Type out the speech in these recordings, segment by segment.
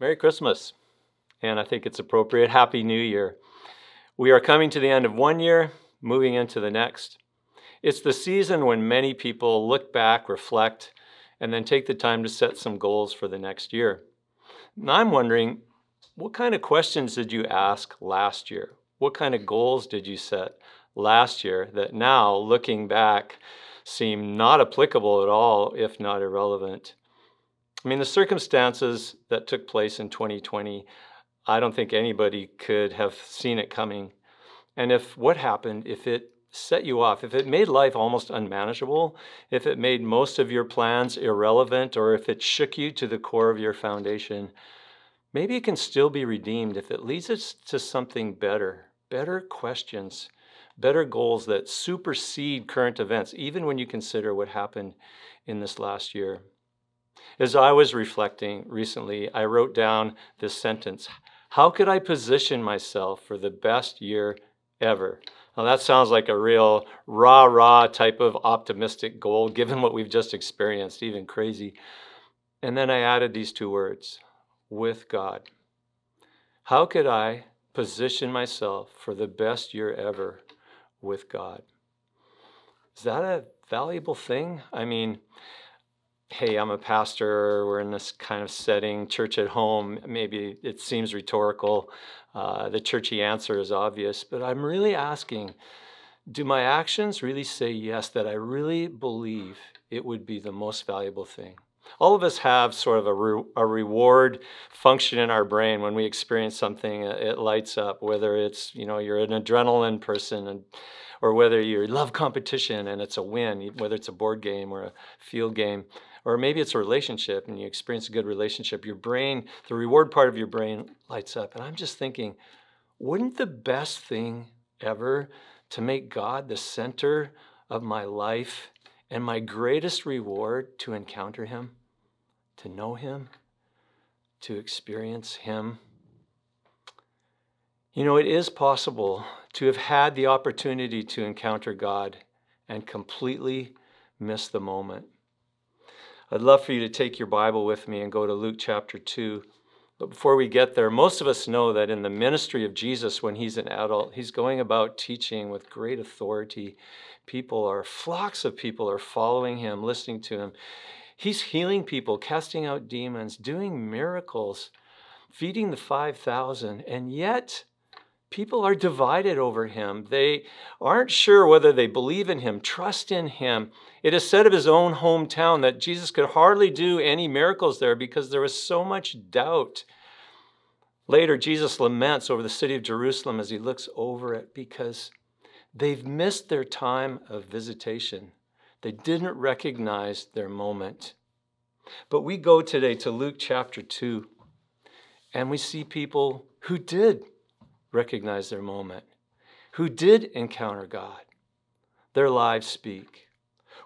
Merry Christmas. And I think it's appropriate. Happy New Year. We are coming to the end of one year, moving into the next. It's the season when many people look back, reflect, and then take the time to set some goals for the next year. And I'm wondering, what kind of questions did you ask last year? What kind of goals did you set last year that now, looking back, seem not applicable at all, if not irrelevant? I mean, the circumstances that took place in 2020, I don't think anybody could have seen it coming. And if what happened, if it set you off, if it made life almost unmanageable, if it made most of your plans irrelevant, or if it shook you to the core of your foundation, maybe it can still be redeemed if it leads us to something better, better questions, better goals that supersede current events, even when you consider what happened in this last year. As I was reflecting recently, I wrote down this sentence How could I position myself for the best year ever? Now, that sounds like a real rah rah type of optimistic goal, given what we've just experienced, even crazy. And then I added these two words with God. How could I position myself for the best year ever with God? Is that a valuable thing? I mean, hey, I'm a pastor, we're in this kind of setting, church at home, maybe it seems rhetorical. Uh, the churchy answer is obvious, but I'm really asking do my actions really say yes, that I really believe it would be the most valuable thing? All of us have sort of a, re- a reward function in our brain when we experience something, it lights up, whether it's, you know, you're an adrenaline person and or whether you love competition and it's a win, whether it's a board game or a field game or maybe it's a relationship and you experience a good relationship, your brain, the reward part of your brain lights up. And I'm just thinking, wouldn't the best thing ever to make God the center of my life and my greatest reward to encounter Him, to know Him, to experience Him? You know, it is possible to have had the opportunity to encounter God and completely miss the moment. I'd love for you to take your Bible with me and go to Luke chapter 2. But before we get there, most of us know that in the ministry of Jesus, when he's an adult, he's going about teaching with great authority. People are, flocks of people are following him, listening to him. He's healing people, casting out demons, doing miracles, feeding the 5,000. And yet, people are divided over him. They aren't sure whether they believe in him, trust in him. It is said of his own hometown that Jesus could hardly do any miracles there because there was so much doubt. Later, Jesus laments over the city of Jerusalem as he looks over it because they've missed their time of visitation. They didn't recognize their moment. But we go today to Luke chapter 2, and we see people who did recognize their moment, who did encounter God. Their lives speak.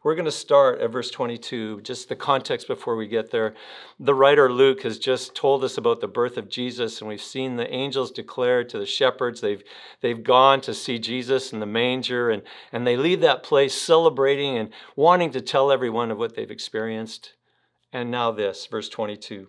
We're going to start at verse 22, just the context before we get there. The writer Luke has just told us about the birth of Jesus, and we've seen the angels declare to the shepherds. They've, they've gone to see Jesus in the manger, and, and they leave that place celebrating and wanting to tell everyone of what they've experienced. And now, this, verse 22.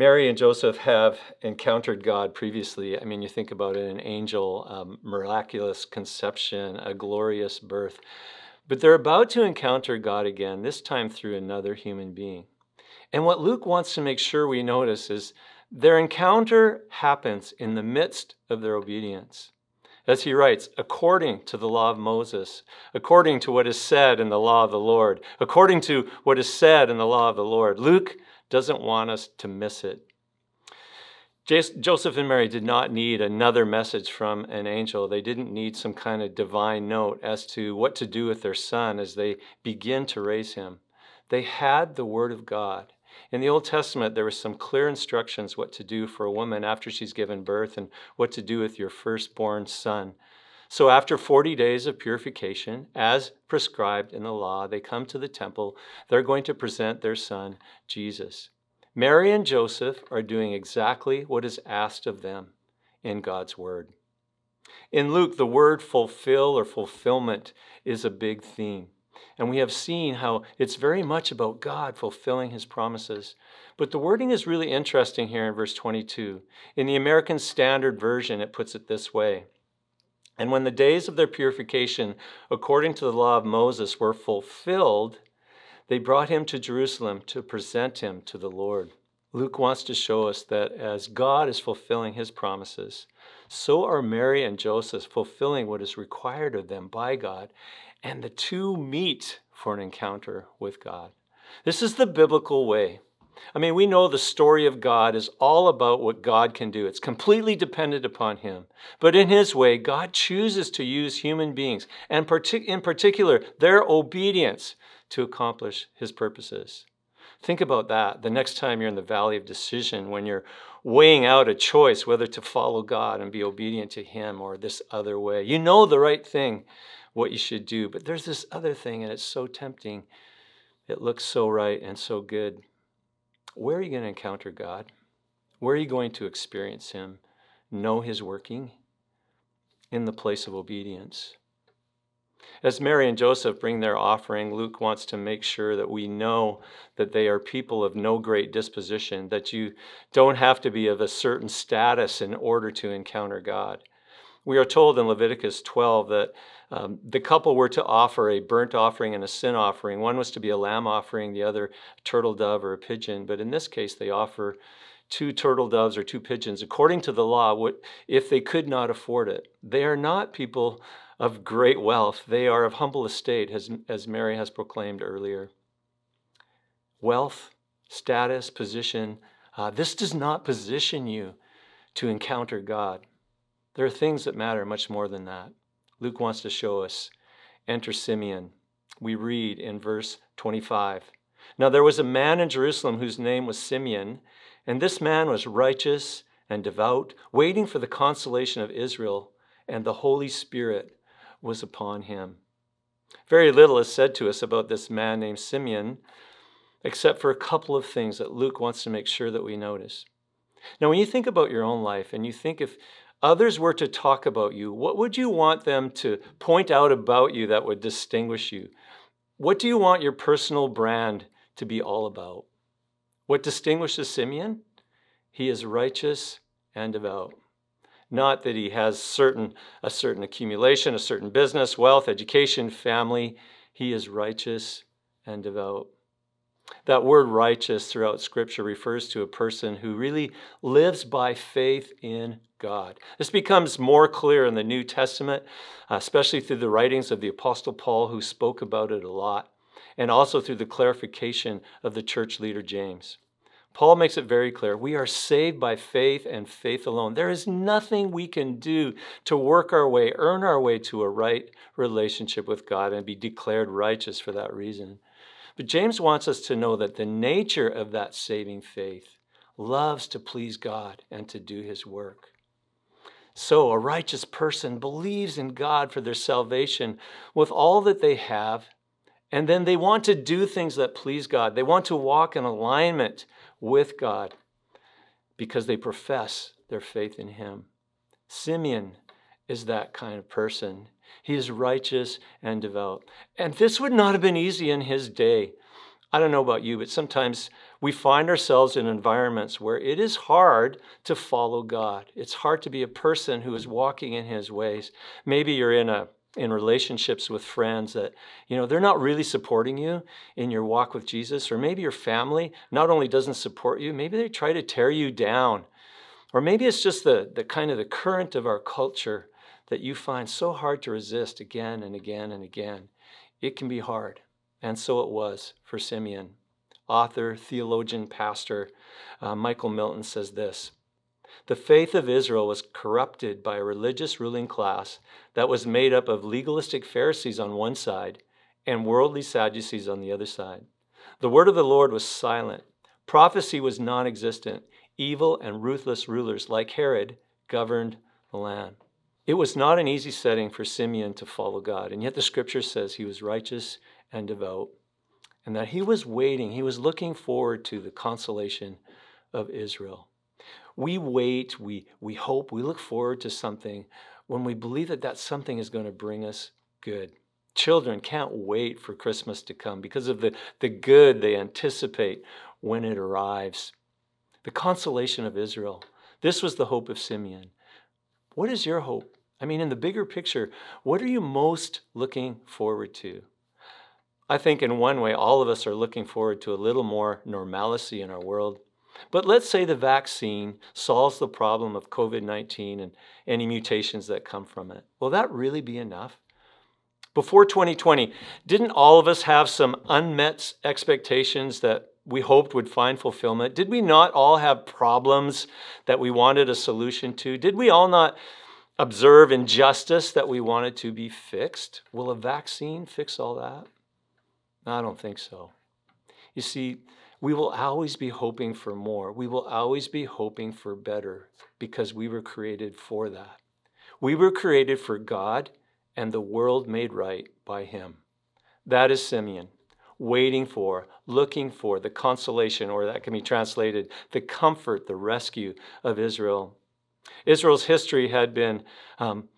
Mary and Joseph have encountered God previously. I mean, you think about it an angel, um, miraculous conception, a glorious birth. But they're about to encounter God again, this time through another human being. And what Luke wants to make sure we notice is their encounter happens in the midst of their obedience. As he writes, according to the law of Moses, according to what is said in the law of the Lord, according to what is said in the law of the Lord. Luke doesn't want us to miss it. Joseph and Mary did not need another message from an angel. They didn't need some kind of divine note as to what to do with their son as they begin to raise him. They had the Word of God. In the Old Testament, there were some clear instructions what to do for a woman after she's given birth and what to do with your firstborn son. So after 40 days of purification, as prescribed in the law, they come to the temple. They're going to present their son, Jesus. Mary and Joseph are doing exactly what is asked of them in God's word. In Luke, the word fulfill or fulfillment is a big theme. And we have seen how it's very much about God fulfilling his promises. But the wording is really interesting here in verse 22. In the American Standard Version, it puts it this way And when the days of their purification, according to the law of Moses, were fulfilled, they brought him to Jerusalem to present him to the Lord. Luke wants to show us that as God is fulfilling his promises, so are Mary and Joseph fulfilling what is required of them by God, and the two meet for an encounter with God. This is the biblical way. I mean, we know the story of God is all about what God can do. It's completely dependent upon Him. But in His way, God chooses to use human beings, and in particular, their obedience to accomplish His purposes. Think about that the next time you're in the valley of decision when you're weighing out a choice whether to follow God and be obedient to Him or this other way. You know the right thing, what you should do, but there's this other thing and it's so tempting. It looks so right and so good. Where are you going to encounter God? Where are you going to experience Him? Know His working in the place of obedience. As Mary and Joseph bring their offering, Luke wants to make sure that we know that they are people of no great disposition, that you don't have to be of a certain status in order to encounter God. We are told in Leviticus 12 that um, the couple were to offer a burnt offering and a sin offering. One was to be a lamb offering, the other a turtle dove or a pigeon. But in this case, they offer two turtle doves or two pigeons according to the law if they could not afford it. They are not people of great wealth, they are of humble estate, as, as Mary has proclaimed earlier. Wealth, status, position, uh, this does not position you to encounter God. There are things that matter much more than that. Luke wants to show us. Enter Simeon. We read in verse 25. Now there was a man in Jerusalem whose name was Simeon, and this man was righteous and devout, waiting for the consolation of Israel, and the Holy Spirit was upon him. Very little is said to us about this man named Simeon, except for a couple of things that Luke wants to make sure that we notice. Now, when you think about your own life and you think if others were to talk about you, what would you want them to point out about you that would distinguish you? What do you want your personal brand to be all about? What distinguishes Simeon? He is righteous and devout. Not that he has certain a certain accumulation, a certain business, wealth, education, family. He is righteous and devout. That word righteous throughout Scripture refers to a person who really lives by faith in God. This becomes more clear in the New Testament, uh, especially through the writings of the Apostle Paul, who spoke about it a lot, and also through the clarification of the church leader James. Paul makes it very clear we are saved by faith and faith alone. There is nothing we can do to work our way, earn our way to a right relationship with God and be declared righteous for that reason. But James wants us to know that the nature of that saving faith loves to please God and to do his work. So, a righteous person believes in God for their salvation with all that they have, and then they want to do things that please God. They want to walk in alignment with God because they profess their faith in Him. Simeon is that kind of person. He is righteous and devout. And this would not have been easy in his day. I don't know about you, but sometimes we find ourselves in environments where it is hard to follow God. It's hard to be a person who is walking in his ways. Maybe you're in a in relationships with friends that you know they're not really supporting you in your walk with Jesus or maybe your family not only doesn't support you maybe they try to tear you down or maybe it's just the, the kind of the current of our culture that you find so hard to resist again and again and again. It can be hard. And so it was for Simeon. Author, theologian, pastor uh, Michael Milton says this The faith of Israel was corrupted by a religious ruling class that was made up of legalistic Pharisees on one side and worldly Sadducees on the other side. The word of the Lord was silent, prophecy was non existent, evil and ruthless rulers like Herod governed the land. It was not an easy setting for Simeon to follow God, and yet the scripture says he was righteous and devout, and that he was waiting, he was looking forward to the consolation of Israel. We wait, we, we hope, we look forward to something when we believe that that something is going to bring us good. Children can't wait for Christmas to come because of the, the good they anticipate when it arrives. The consolation of Israel. This was the hope of Simeon. What is your hope? I mean, in the bigger picture, what are you most looking forward to? I think in one way, all of us are looking forward to a little more normalcy in our world. But let's say the vaccine solves the problem of COVID 19 and any mutations that come from it. Will that really be enough? Before 2020, didn't all of us have some unmet expectations that we hoped would find fulfillment? Did we not all have problems that we wanted a solution to? Did we all not observe injustice that we wanted to be fixed? Will a vaccine fix all that? I don't think so. You see, we will always be hoping for more. We will always be hoping for better because we were created for that. We were created for God and the world made right by Him. That is Simeon, waiting for, looking for the consolation, or that can be translated the comfort, the rescue of Israel. Israel's history had been um,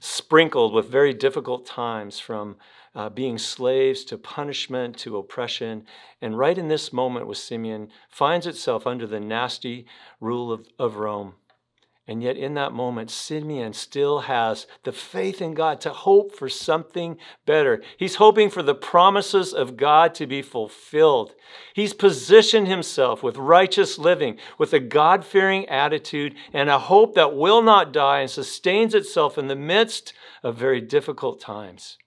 sprinkled with very difficult times from uh, being slaves to punishment to oppression. And right in this moment with Simeon, finds itself under the nasty rule of, of Rome. And yet, in that moment, Simeon still has the faith in God to hope for something better. He's hoping for the promises of God to be fulfilled. He's positioned himself with righteous living, with a God fearing attitude, and a hope that will not die and sustains itself in the midst of very difficult times.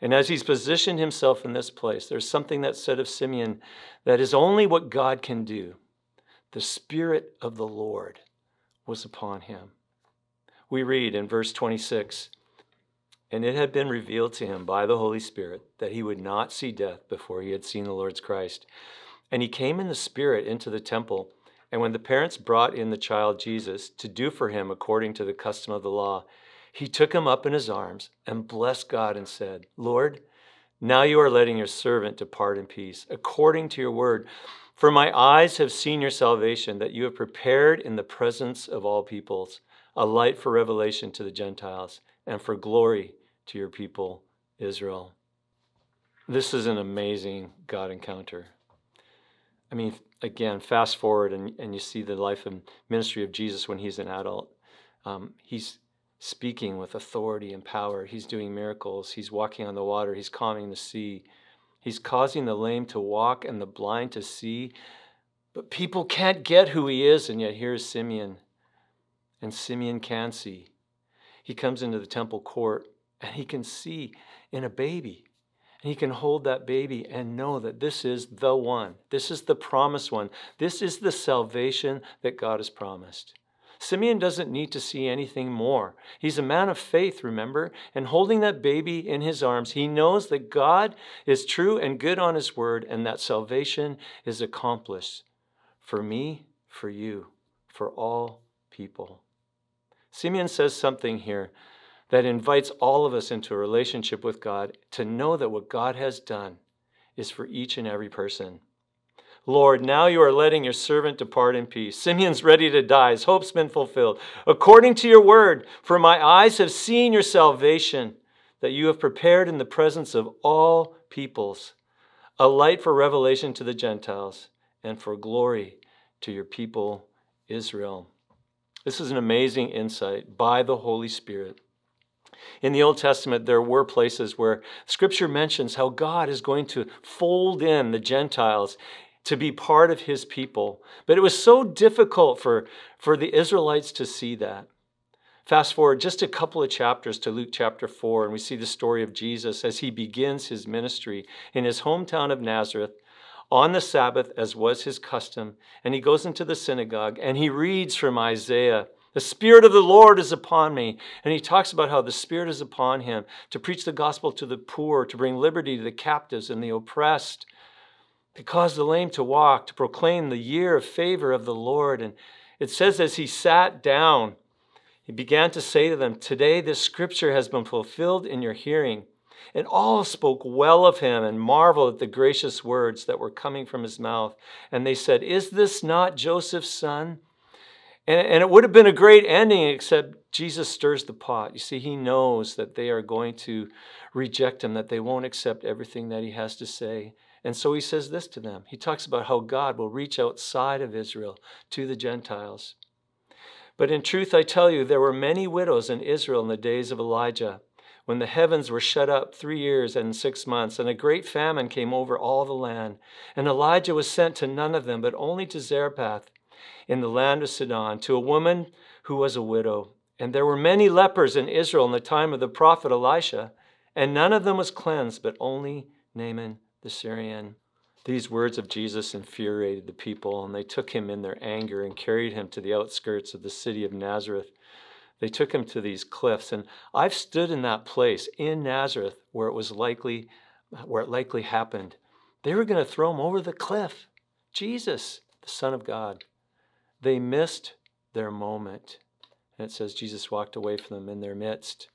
And as he's positioned himself in this place, there's something that's said of Simeon that is only what God can do. The Spirit of the Lord was upon him. We read in verse 26 And it had been revealed to him by the Holy Spirit that he would not see death before he had seen the Lord's Christ. And he came in the Spirit into the temple. And when the parents brought in the child Jesus to do for him according to the custom of the law, he took him up in his arms and blessed God and said, Lord, now you are letting your servant depart in peace, according to your word. For my eyes have seen your salvation, that you have prepared in the presence of all peoples a light for revelation to the Gentiles and for glory to your people, Israel. This is an amazing God encounter. I mean, again, fast forward and, and you see the life and ministry of Jesus when he's an adult. Um, he's speaking with authority and power. He's doing miracles. He's walking on the water. He's calming the sea. He's causing the lame to walk and the blind to see. But people can't get who he is, and yet here's Simeon. And Simeon can see. He comes into the temple court and he can see in a baby. And he can hold that baby and know that this is the one. This is the promised one. This is the salvation that God has promised. Simeon doesn't need to see anything more. He's a man of faith, remember? And holding that baby in his arms, he knows that God is true and good on his word and that salvation is accomplished for me, for you, for all people. Simeon says something here that invites all of us into a relationship with God to know that what God has done is for each and every person. Lord, now you are letting your servant depart in peace. Simeon's ready to die. His hope's been fulfilled. According to your word, for my eyes have seen your salvation that you have prepared in the presence of all peoples, a light for revelation to the Gentiles and for glory to your people, Israel. This is an amazing insight by the Holy Spirit. In the Old Testament, there were places where Scripture mentions how God is going to fold in the Gentiles to be part of his people. But it was so difficult for, for the Israelites to see that. Fast forward just a couple of chapters to Luke chapter 4, and we see the story of Jesus as he begins his ministry in his hometown of Nazareth on the Sabbath, as was his custom. And he goes into the synagogue and he reads from Isaiah. The Spirit of the Lord is upon me. And he talks about how the Spirit is upon him to preach the gospel to the poor, to bring liberty to the captives and the oppressed, to cause the lame to walk, to proclaim the year of favor of the Lord. And it says, as he sat down, He began to say to them, Today this scripture has been fulfilled in your hearing. And all spoke well of him and marveled at the gracious words that were coming from his mouth. And they said, Is this not Joseph's son? And, and it would have been a great ending, except Jesus stirs the pot. You see, he knows that they are going to reject him, that they won't accept everything that he has to say. And so he says this to them. He talks about how God will reach outside of Israel to the Gentiles. But in truth, I tell you, there were many widows in Israel in the days of Elijah, when the heavens were shut up three years and six months, and a great famine came over all the land. And Elijah was sent to none of them, but only to Zarephath in the land of Sidon, to a woman who was a widow. And there were many lepers in Israel in the time of the prophet Elisha, and none of them was cleansed, but only Naaman the Syrian. These words of Jesus infuriated the people, and they took him in their anger and carried him to the outskirts of the city of Nazareth. They took him to these cliffs, and I've stood in that place in Nazareth where it was likely, where it likely happened. They were going to throw him over the cliff. Jesus, the Son of God. They missed their moment. And it says Jesus walked away from them in their midst.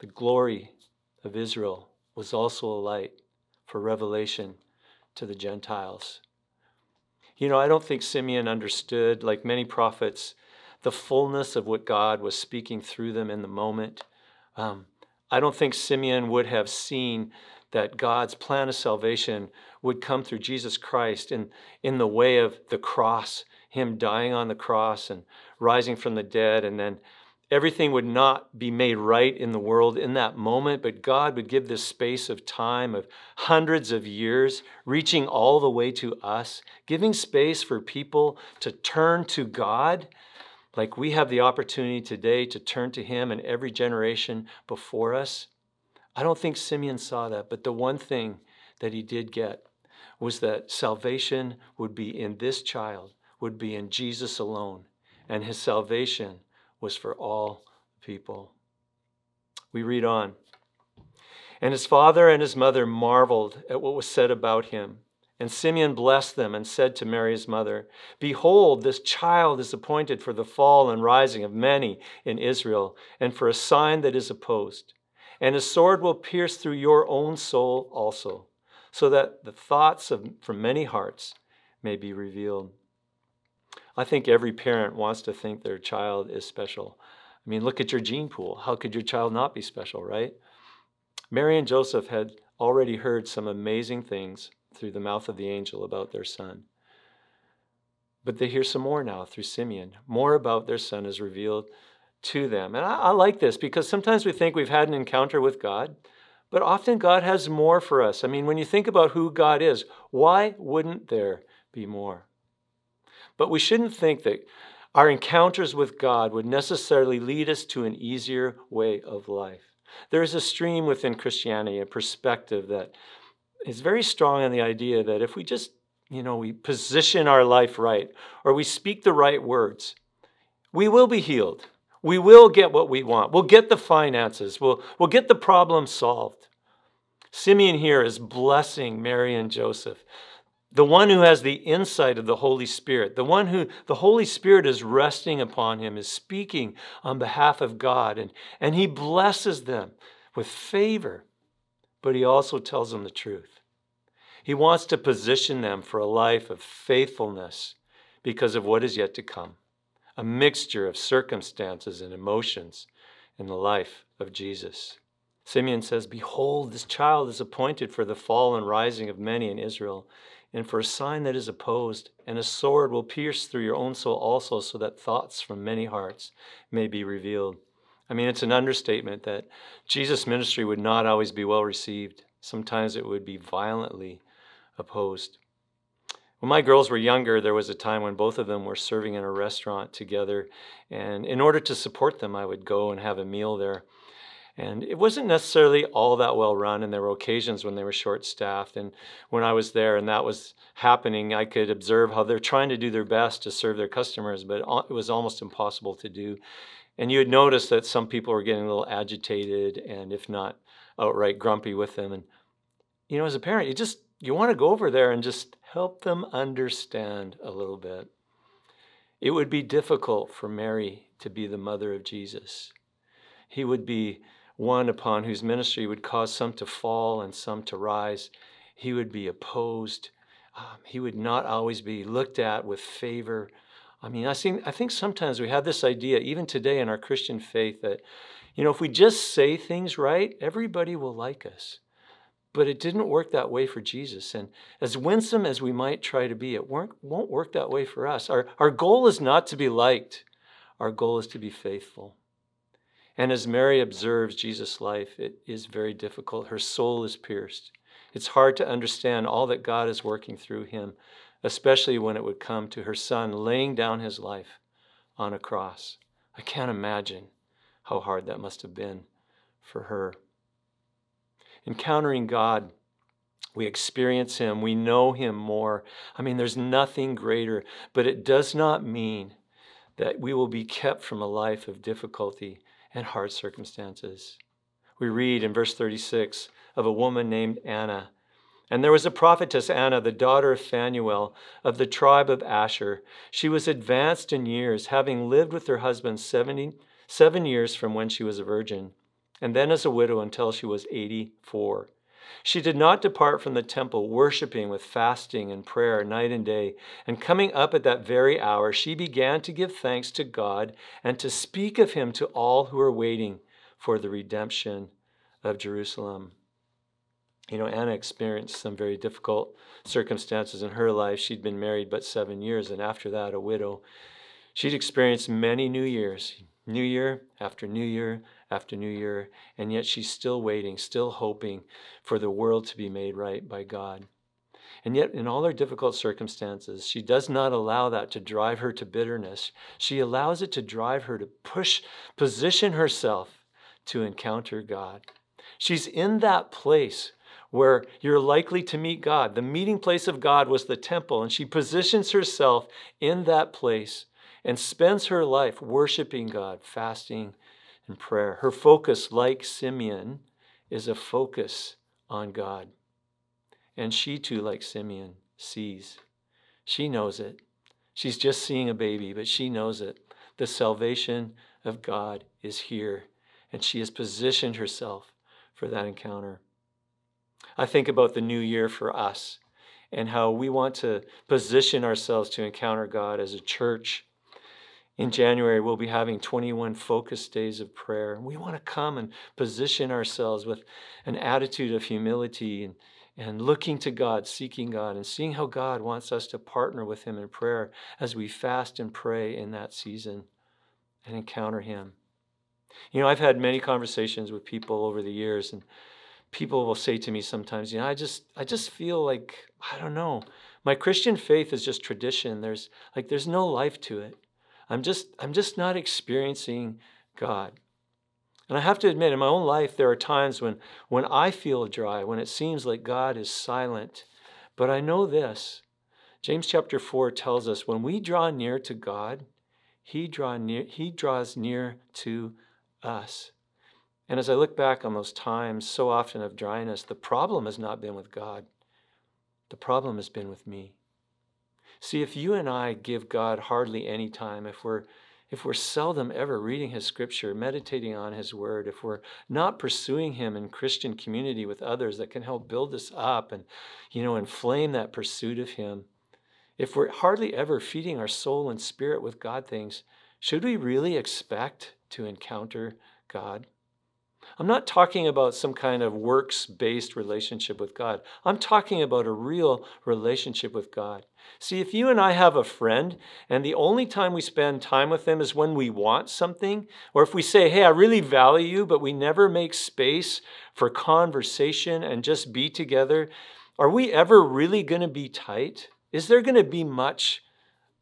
The glory of Israel was also a light for revelation to the Gentiles. You know, I don't think Simeon understood, like many prophets, the fullness of what God was speaking through them in the moment. Um, I don't think Simeon would have seen that God's plan of salvation would come through Jesus Christ in, in the way of the cross, Him dying on the cross and rising from the dead, and then everything would not be made right in the world in that moment, but God would give this space of time of hundreds of years, reaching all the way to us, giving space for people to turn to God. Like we have the opportunity today to turn to Him and every generation before us. I don't think Simeon saw that, but the one thing that he did get was that salvation would be in this child, would be in Jesus alone, and his salvation was for all people. We read on. And his father and his mother marveled at what was said about him. And Simeon blessed them and said to Mary, his mother, Behold, this child is appointed for the fall and rising of many in Israel, and for a sign that is opposed. And a sword will pierce through your own soul also, so that the thoughts of, from many hearts may be revealed. I think every parent wants to think their child is special. I mean, look at your gene pool. How could your child not be special, right? Mary and Joseph had already heard some amazing things through the mouth of the angel about their son. But they hear some more now through Simeon. More about their son is revealed to them. And I, I, like this because sometimes we think we've had an encounter with God, but often God has more for us. I mean, when you think about who God is, why wouldn't there be more? But we shouldn't think that our encounters with God would necessarily lead us to an easier way of life. There is a stream within Christianity, a perspective that is very strong on the idea that if we just, you know, we position our life right or we speak the right words, we will be healed. We will get what we want. We'll get the finances. We'll, we'll get the problem solved. Simeon here is blessing Mary and Joseph the one who has the insight of the Holy Spirit, the one who the Holy Spirit is resting upon him, is speaking on behalf of God, and, and he blesses them with favor, but he also tells them the truth. He wants to position them for a life of faithfulness because of what is yet to come a mixture of circumstances and emotions in the life of Jesus. Simeon says, Behold, this child is appointed for the fall and rising of many in Israel and for a sign that is opposed, and a sword will pierce through your own soul also, so that thoughts from many hearts may be revealed. I mean, it's an understatement that Jesus' ministry would not always be well received. Sometimes it would be violently opposed. When my girls were younger, there was a time when both of them were serving in a restaurant together. And in order to support them, I would go and have a meal there. And it wasn't necessarily all that well run, and there were occasions when they were short staffed. And when I was there and that was happening, I could observe how they're trying to do their best to serve their customers, but it was almost impossible to do. And you would notice that some people were getting a little agitated and, if not outright grumpy with them. And, you know, as a parent, you just, you want to go over there and just help them understand a little bit. It would be difficult for Mary to be the mother of Jesus. He would be one upon whose ministry would cause some to fall and some to rise. He would be opposed. Um, he would not always be looked at with favor. I mean, I think, I think sometimes we have this idea, even today in our Christian faith, that, you know, if we just say things right, everybody will like us. But it didn't work that way for Jesus. And as winsome as we might try to be, it won't work that way for us. Our, our goal is not to be liked, our goal is to be faithful. And as Mary observes Jesus' life, it is very difficult. Her soul is pierced. It's hard to understand all that God is working through him, especially when it would come to her son laying down his life on a cross. I can't imagine how hard that must have been for her. Encountering God, we experience Him, we know Him more. I mean, there's nothing greater, but it does not mean that we will be kept from a life of difficulty and hard circumstances. We read in verse 36 of a woman named Anna. And there was a prophetess, Anna, the daughter of Phanuel of the tribe of Asher. She was advanced in years, having lived with her husband 70, seven years from when she was a virgin, and then as a widow until she was 84. She did not depart from the temple, worshiping with fasting and prayer night and day. And coming up at that very hour, she began to give thanks to God and to speak of him to all who were waiting for the redemption of Jerusalem. You know, Anna experienced some very difficult circumstances in her life. She'd been married but seven years, and after that, a widow. She'd experienced many New Years, New Year after New Year after New Year, and yet she's still waiting, still hoping for the world to be made right by God. And yet, in all her difficult circumstances, she does not allow that to drive her to bitterness. She allows it to drive her to push, position herself to encounter God. She's in that place where you're likely to meet God. The meeting place of God was the temple, and she positions herself in that place and spends her life worshiping God, fasting and prayer. Her focus, like Simeon, is a focus on God. And she too, like Simeon, sees. She knows it. She's just seeing a baby, but she knows it. The salvation of God is here, and she has positioned herself for that encounter. I think about the new year for us and how we want to position ourselves to encounter God as a church in January, we'll be having 21 focus days of prayer. We want to come and position ourselves with an attitude of humility and, and looking to God, seeking God, and seeing how God wants us to partner with Him in prayer as we fast and pray in that season and encounter Him. You know, I've had many conversations with people over the years, and people will say to me sometimes, you know, I just, I just feel like, I don't know, my Christian faith is just tradition. There's like, there's no life to it. I'm just, I'm just not experiencing God. And I have to admit, in my own life, there are times when, when I feel dry, when it seems like God is silent. But I know this James chapter 4 tells us when we draw near to God, he, draw near, he draws near to us. And as I look back on those times so often of dryness, the problem has not been with God, the problem has been with me. See, if you and I give God hardly any time, if we're if we're seldom ever reading his scripture, meditating on his word, if we're not pursuing him in Christian community with others that can help build us up and you know inflame that pursuit of him, if we're hardly ever feeding our soul and spirit with God things, should we really expect to encounter God? I'm not talking about some kind of works based relationship with God. I'm talking about a real relationship with God. See, if you and I have a friend and the only time we spend time with them is when we want something, or if we say, hey, I really value you, but we never make space for conversation and just be together, are we ever really going to be tight? Is there going to be much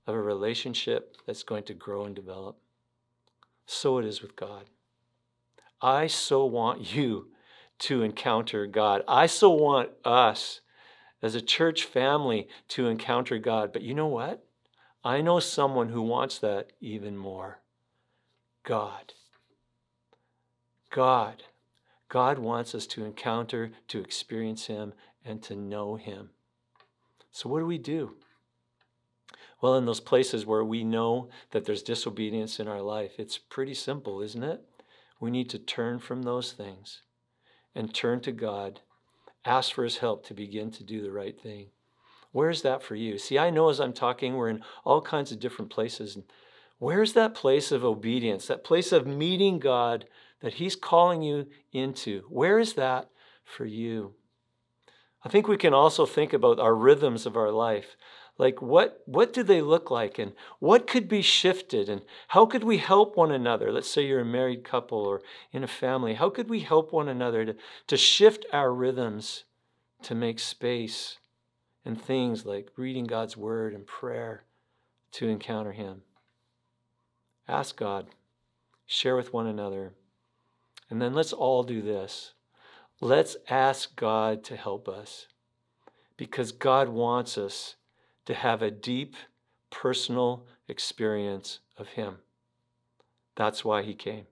of a relationship that's going to grow and develop? So it is with God. I so want you to encounter God. I so want us as a church family to encounter God. But you know what? I know someone who wants that even more God. God. God wants us to encounter, to experience Him, and to know Him. So, what do we do? Well, in those places where we know that there's disobedience in our life, it's pretty simple, isn't it? We need to turn from those things and turn to God, ask for His help to begin to do the right thing. Where's that for you? See, I know as I'm talking, we're in all kinds of different places. Where's that place of obedience, that place of meeting God that He's calling you into? Where is that for you? I think we can also think about our rhythms of our life. Like what what do they look like and what could be shifted and how could we help one another? Let's say you're a married couple or in a family. How could we help one another to, to shift our rhythms to make space and things like reading God's word and prayer to encounter him? Ask God, share with one another. And then let's all do this. Let's ask God to help us because God wants us to have a deep personal experience of Him. That's why He came.